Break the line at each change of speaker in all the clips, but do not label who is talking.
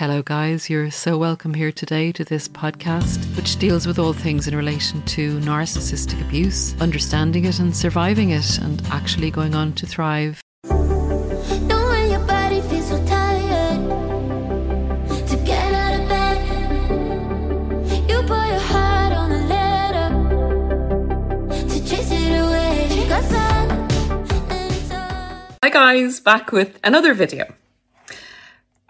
Hello, guys. You're so welcome here today to this podcast, which deals with all things in relation to narcissistic abuse, understanding it and surviving it, and actually going on to thrive.
Knowing your body feels so tired to get out of bed. You put your heart on a letter to chase it away. Got sun and it's all.
Hi guys, back with another video.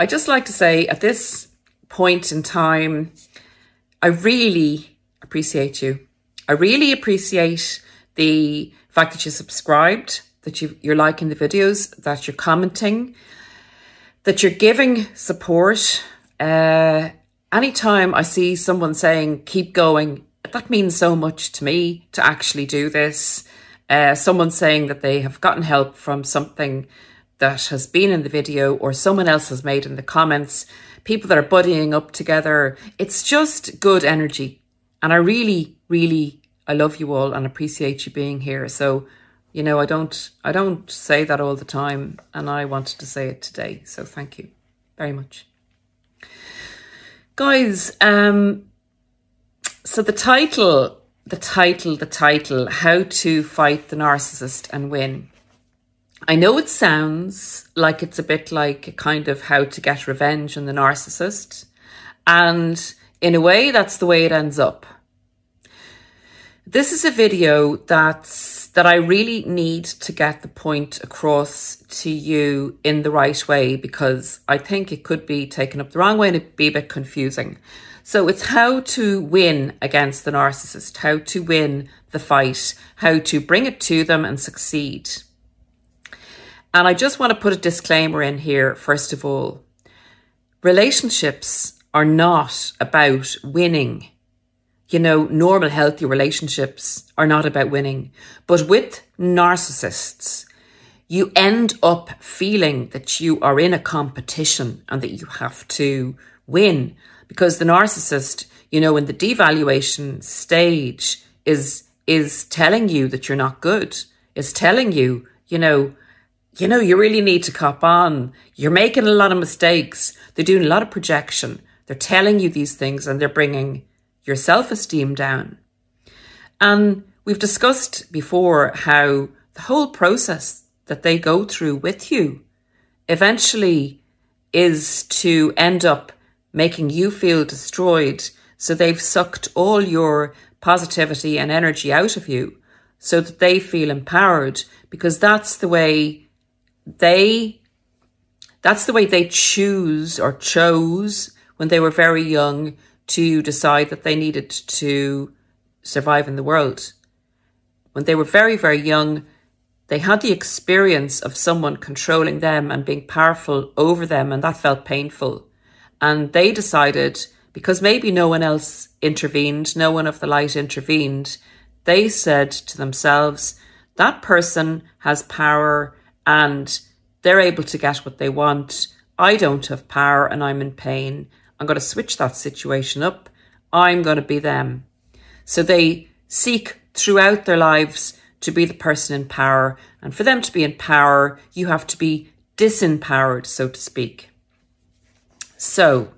I just like to say at this point in time, I really appreciate you. I really appreciate the fact that you subscribed, that you, you're liking the videos, that you're commenting, that you're giving support. Uh, anytime I see someone saying, keep going, that means so much to me to actually do this. Uh, someone saying that they have gotten help from something that has been in the video or someone else has made in the comments, people that are buddying up together. It's just good energy. And I really, really, I love you all and appreciate you being here. So, you know, I don't, I don't say that all the time and I wanted to say it today. So thank you very much. Guys, um, so the title, the title, the title, How to Fight the Narcissist and Win. I know it sounds like it's a bit like a kind of how to get revenge on the narcissist. And in a way, that's the way it ends up. This is a video that's that I really need to get the point across to you in the right way because I think it could be taken up the wrong way and it'd be a bit confusing. So it's how to win against the narcissist, how to win the fight, how to bring it to them and succeed. And I just want to put a disclaimer in here, first of all. Relationships are not about winning. You know, normal, healthy relationships are not about winning. But with narcissists, you end up feeling that you are in a competition and that you have to win because the narcissist, you know, in the devaluation stage is, is telling you that you're not good, is telling you, you know, you know, you really need to cop on. You're making a lot of mistakes. They're doing a lot of projection. They're telling you these things and they're bringing your self esteem down. And we've discussed before how the whole process that they go through with you eventually is to end up making you feel destroyed. So they've sucked all your positivity and energy out of you so that they feel empowered because that's the way they that's the way they choose or chose when they were very young to decide that they needed to survive in the world. When they were very, very young, they had the experience of someone controlling them and being powerful over them, and that felt painful. And they decided, because maybe no one else intervened, no one of the light intervened, they said to themselves, that person has power and they're able to get what they want. I don't have power and I'm in pain. I'm going to switch that situation up. I'm going to be them. So they seek throughout their lives to be the person in power. And for them to be in power, you have to be disempowered, so to speak. So,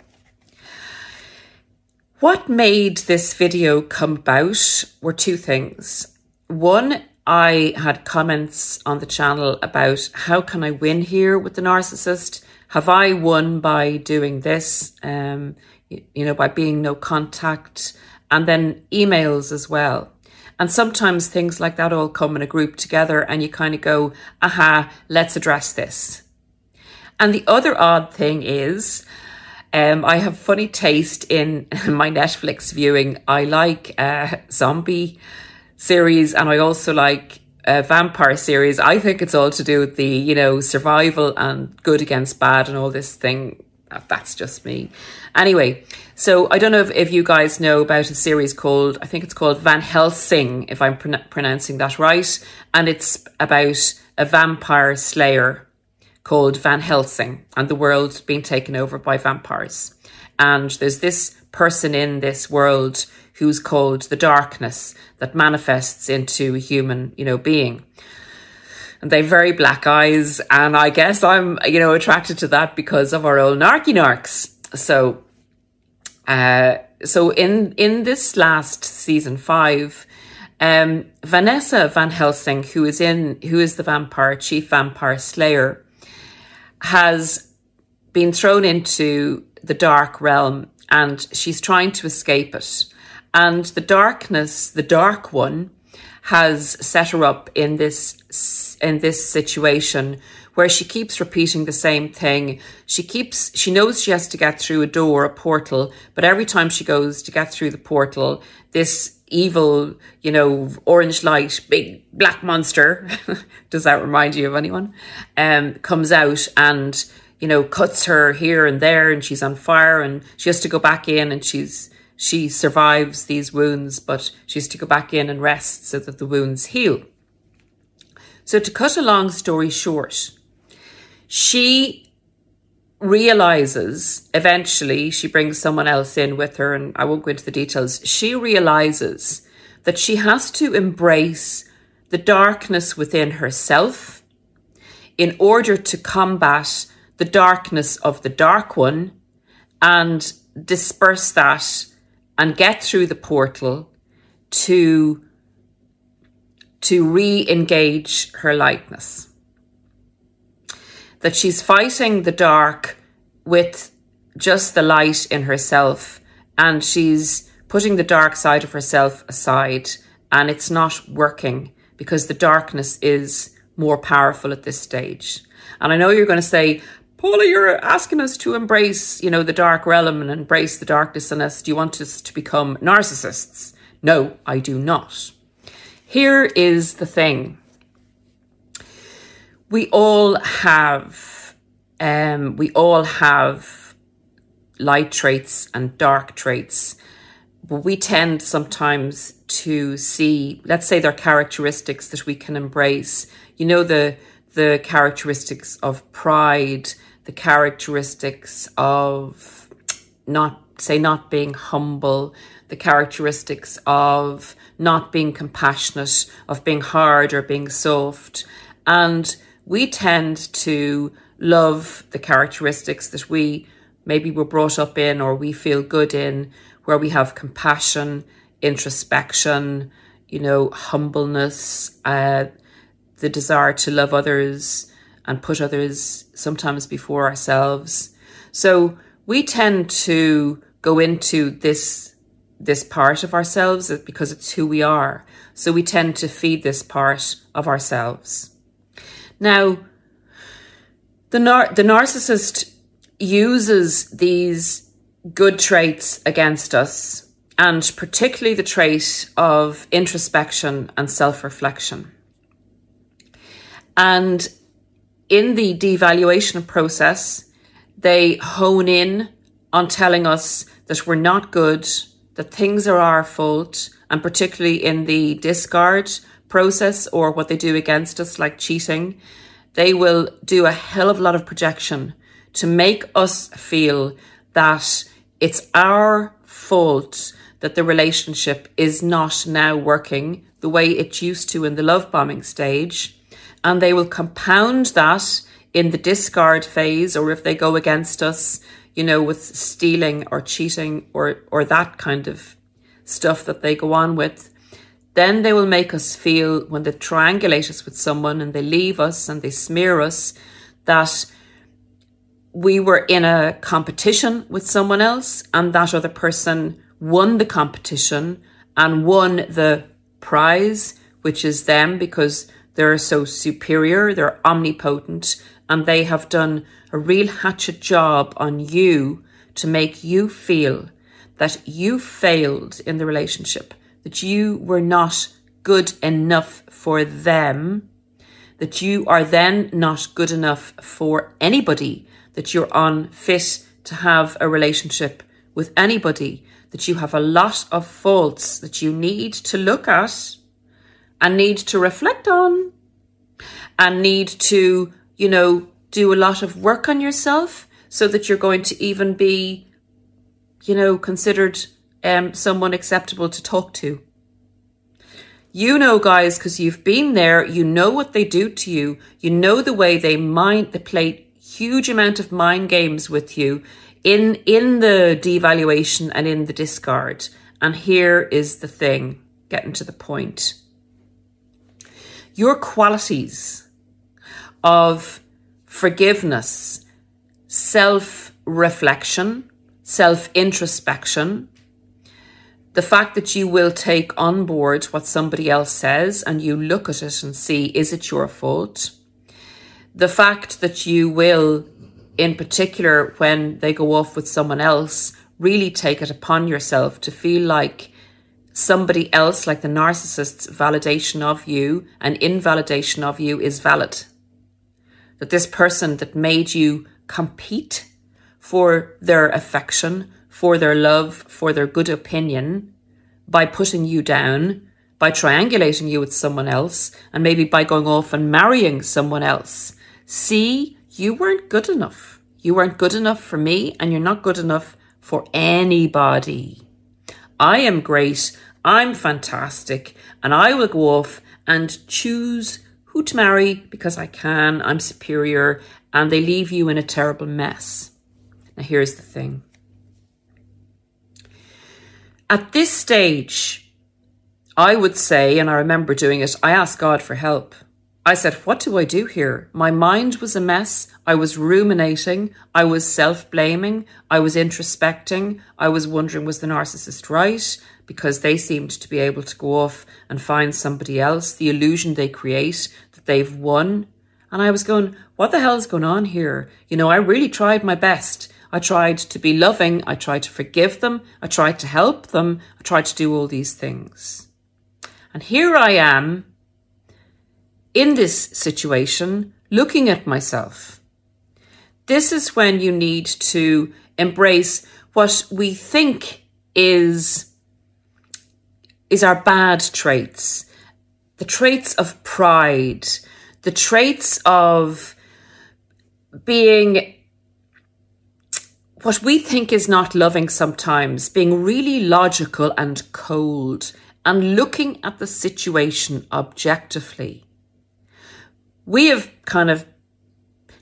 what made this video come about were two things. One I had comments on the channel about how can I win here with the narcissist? Have I won by doing this? Um, you, you know, by being no contact, and then emails as well. And sometimes things like that all come in a group together, and you kind of go, "Aha, let's address this." And the other odd thing is, um, I have funny taste in my Netflix viewing. I like uh, zombie series and I also like a vampire series. I think it's all to do with the, you know, survival and good against bad and all this thing. That's just me. Anyway, so I don't know if, if you guys know about a series called, I think it's called Van Helsing, if I'm pron- pronouncing that right. And it's about a vampire slayer called Van Helsing and the world being taken over by vampires. And there's this person in this world who's called the darkness that manifests into human, you know, being. And they have very black eyes, and I guess I'm, you know, attracted to that because of our old narky narks. So, uh, so in in this last season five, um, Vanessa Van Helsing, who is in who is the vampire chief vampire slayer, has been thrown into the dark realm and she's trying to escape it. And the darkness, the dark one, has set her up in this in this situation where she keeps repeating the same thing. She keeps she knows she has to get through a door, a portal, but every time she goes to get through the portal, this evil, you know, orange light, big black monster, does that remind you of anyone? Um, comes out and you know, cuts her here and there and she's on fire and she has to go back in and she's she survives these wounds, but she has to go back in and rest so that the wounds heal. So to cut a long story short, she realizes eventually she brings someone else in with her and I won't go into the details. She realizes that she has to embrace the darkness within herself in order to combat the darkness of the dark one and disperse that and get through the portal to to re-engage her lightness. That she's fighting the dark with just the light in herself and she's putting the dark side of herself aside and it's not working because the darkness is more powerful at this stage. And I know you're going to say, Paula, you're asking us to embrace, you know, the dark realm and embrace the darkness in us. Do you want us to become narcissists? No, I do not. Here is the thing. We all have, um, we all have light traits and dark traits, but we tend sometimes to see, let's say, they're characteristics that we can embrace. You know, the the characteristics of pride, the characteristics of not, say, not being humble, the characteristics of not being compassionate, of being hard or being soft. And we tend to love the characteristics that we maybe were brought up in or we feel good in, where we have compassion, introspection, you know, humbleness, uh, the desire to love others, and put others sometimes before ourselves. So we tend to go into this this part of ourselves because it's who we are. So we tend to feed this part of ourselves. Now, the nar- the narcissist uses these good traits against us, and particularly the trait of introspection and self reflection. And in the devaluation process, they hone in on telling us that we're not good, that things are our fault, and particularly in the discard process or what they do against us, like cheating, they will do a hell of a lot of projection to make us feel that it's our fault that the relationship is not now working the way it used to in the love bombing stage and they will compound that in the discard phase or if they go against us you know with stealing or cheating or or that kind of stuff that they go on with then they will make us feel when they triangulate us with someone and they leave us and they smear us that we were in a competition with someone else and that other person won the competition and won the prize which is them because they're so superior, they're omnipotent, and they have done a real hatchet job on you to make you feel that you failed in the relationship, that you were not good enough for them, that you are then not good enough for anybody, that you're unfit to have a relationship with anybody, that you have a lot of faults that you need to look at and need to reflect on and need to, you know, do a lot of work on yourself so that you're going to even be, you know, considered um, someone acceptable to talk to. You know, guys, because you've been there, you know what they do to you, you know the way they mind, they play huge amount of mind games with you in in the devaluation and in the discard. And here is the thing, getting to the point. Your qualities of forgiveness, self reflection, self introspection, the fact that you will take on board what somebody else says and you look at it and see, is it your fault? The fact that you will, in particular, when they go off with someone else, really take it upon yourself to feel like somebody else, like the narcissist's validation of you and invalidation of you, is valid. That this person that made you compete for their affection, for their love, for their good opinion, by putting you down, by triangulating you with someone else, and maybe by going off and marrying someone else. See, you weren't good enough. You weren't good enough for me, and you're not good enough for anybody. I am great, I'm fantastic, and I will go off and choose who to marry because I can, I'm superior, and they leave you in a terrible mess. Now, here's the thing at this stage, I would say, and I remember doing it, I asked God for help. I said, What do I do here? My mind was a mess. I was ruminating. I was self blaming. I was introspecting. I was wondering, was the narcissist right? Because they seemed to be able to go off and find somebody else, the illusion they create that they've won. And I was going, What the hell is going on here? You know, I really tried my best. I tried to be loving. I tried to forgive them. I tried to help them. I tried to do all these things. And here I am in this situation looking at myself. This is when you need to embrace what we think is, is our bad traits, the traits of pride, the traits of being what we think is not loving sometimes, being really logical and cold and looking at the situation objectively. We have kind of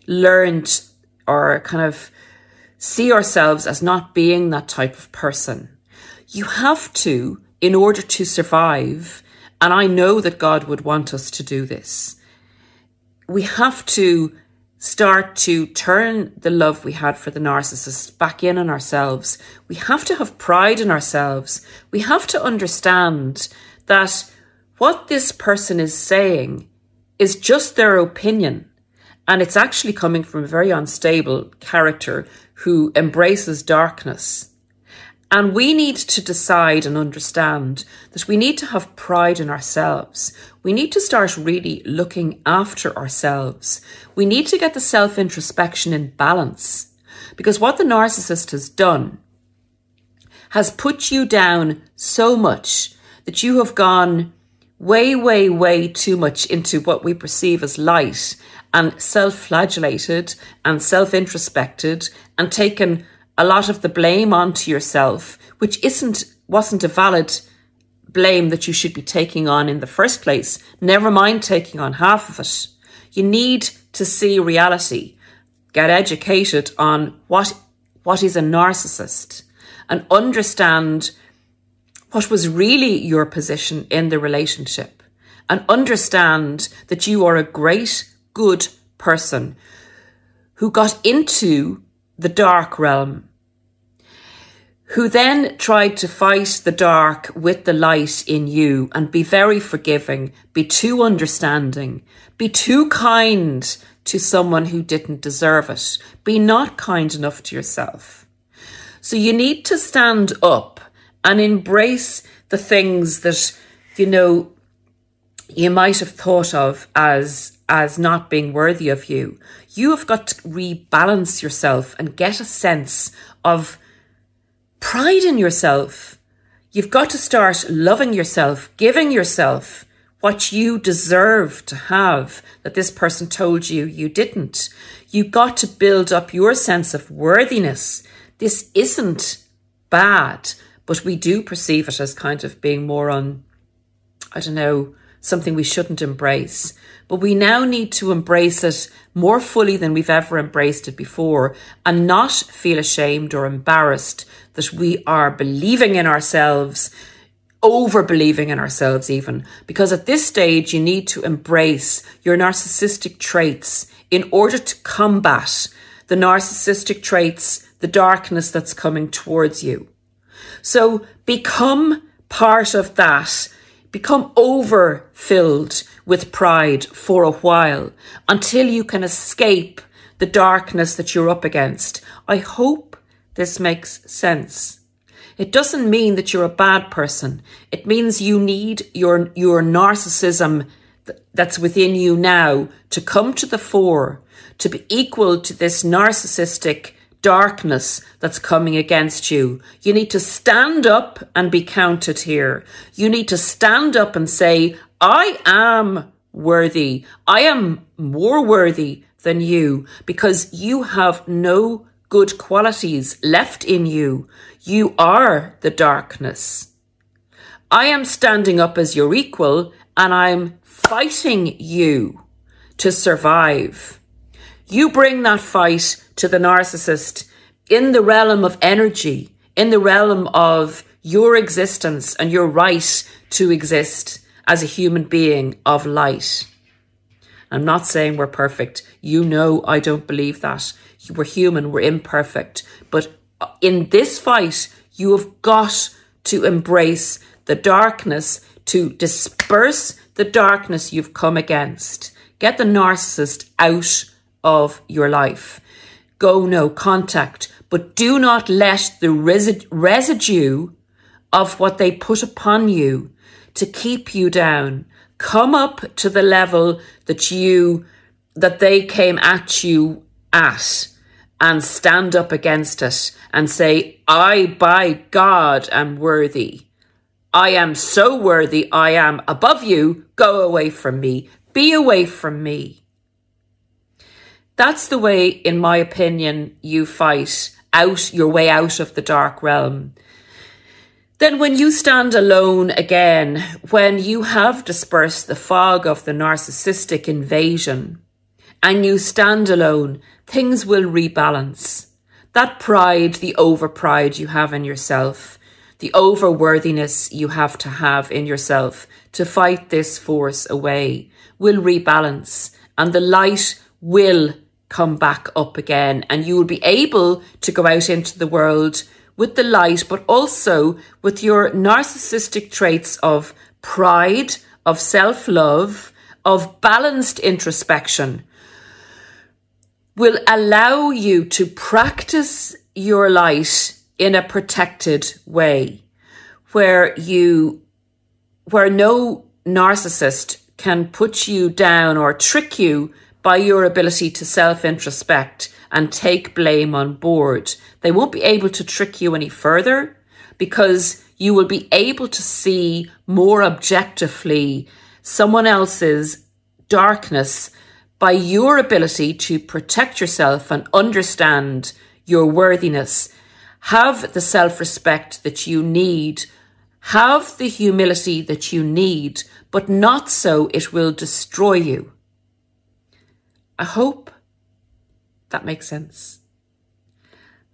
learned or kind of see ourselves as not being that type of person. You have to, in order to survive, and I know that God would want us to do this, we have to start to turn the love we had for the narcissist back in on ourselves. We have to have pride in ourselves. We have to understand that what this person is saying is just their opinion. And it's actually coming from a very unstable character who embraces darkness. And we need to decide and understand that we need to have pride in ourselves. We need to start really looking after ourselves. We need to get the self introspection in balance. Because what the narcissist has done has put you down so much that you have gone way, way, way too much into what we perceive as light and self flagellated and self introspected and taken a lot of the blame onto yourself, which isn't wasn't a valid blame that you should be taking on in the first place. Never mind taking on half of it. You need to see reality, get educated on what what is a narcissist, and understand what was really your position in the relationship, and understand that you are a great, good person who got into the dark realm who then tried to fight the dark with the light in you and be very forgiving, be too understanding, be too kind to someone who didn't deserve it, be not kind enough to yourself. So you need to stand up and embrace the things that, you know, you might have thought of as as not being worthy of you. You have got to rebalance yourself and get a sense of pride in yourself. You've got to start loving yourself, giving yourself what you deserve to have that this person told you you didn't. You got to build up your sense of worthiness. This isn't bad, but we do perceive it as kind of being more on, I don't know, something we shouldn't embrace. But we now need to embrace it more fully than we've ever embraced it before and not feel ashamed or embarrassed that we are believing in ourselves, over believing in ourselves, even. Because at this stage, you need to embrace your narcissistic traits in order to combat the narcissistic traits, the darkness that's coming towards you. So become part of that become overfilled with pride for a while until you can escape the darkness that you're up against. I hope this makes sense. It doesn't mean that you're a bad person. It means you need your, your narcissism that's within you now to come to the fore, to be equal to this narcissistic darkness that's coming against you. You need to stand up and be counted here. You need to stand up and say, I am worthy. I am more worthy than you because you have no good qualities left in you. You are the darkness. I am standing up as your equal and I'm fighting you to survive. You bring that fight to the narcissist in the realm of energy, in the realm of your existence and your right to exist as a human being of light. I'm not saying we're perfect. You know, I don't believe that. We're human, we're imperfect. But in this fight, you have got to embrace the darkness, to disperse the darkness you've come against. Get the narcissist out of your life. Go no contact, but do not let the resi- residue of what they put upon you to keep you down come up to the level that you that they came at you at and stand up against it and say i by god am worthy. I am so worthy. I am above you. Go away from me. Be away from me that's the way, in my opinion, you fight out your way out of the dark realm. Then, when you stand alone again, when you have dispersed the fog of the narcissistic invasion, and you stand alone, things will rebalance. That pride, the over pride you have in yourself, the over worthiness you have to have in yourself to fight this force away, will rebalance, and the light will come back up again and you will be able to go out into the world with the light, but also with your narcissistic traits of pride, of self love, of balanced introspection will allow you to practice your light in a protected way where you where no narcissist can put you down or trick you by your ability to self introspect and take blame on board. They won't be able to trick you any further because you will be able to see more objectively someone else's darkness by your ability to protect yourself and understand your worthiness. Have the self respect that you need. Have the humility that you need, but not so it will destroy you. I hope that makes sense.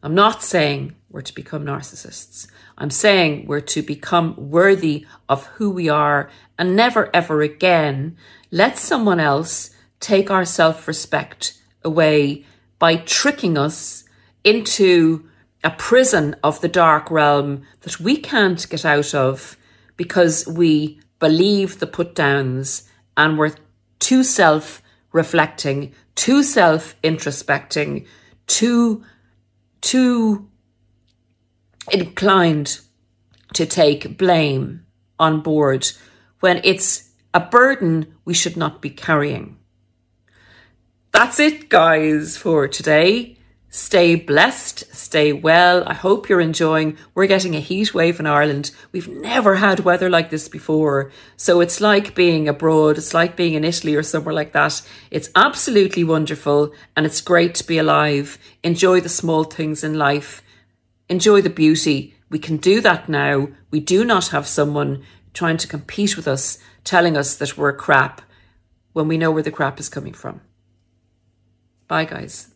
I'm not saying we're to become narcissists. I'm saying we're to become worthy of who we are and never ever again let someone else take our self respect away by tricking us into a prison of the dark realm that we can't get out of because we believe the put downs and we're too self reflecting, too self introspecting, too, too inclined to take blame on board when it's a burden we should not be carrying. That's it, guys, for today. Stay blessed, stay well. I hope you're enjoying. We're getting a heat wave in Ireland. We've never had weather like this before. So it's like being abroad. It's like being in Italy or somewhere like that. It's absolutely wonderful and it's great to be alive. Enjoy the small things in life. Enjoy the beauty. We can do that now. We do not have someone trying to compete with us, telling us that we're crap when we know where the crap is coming from. Bye, guys.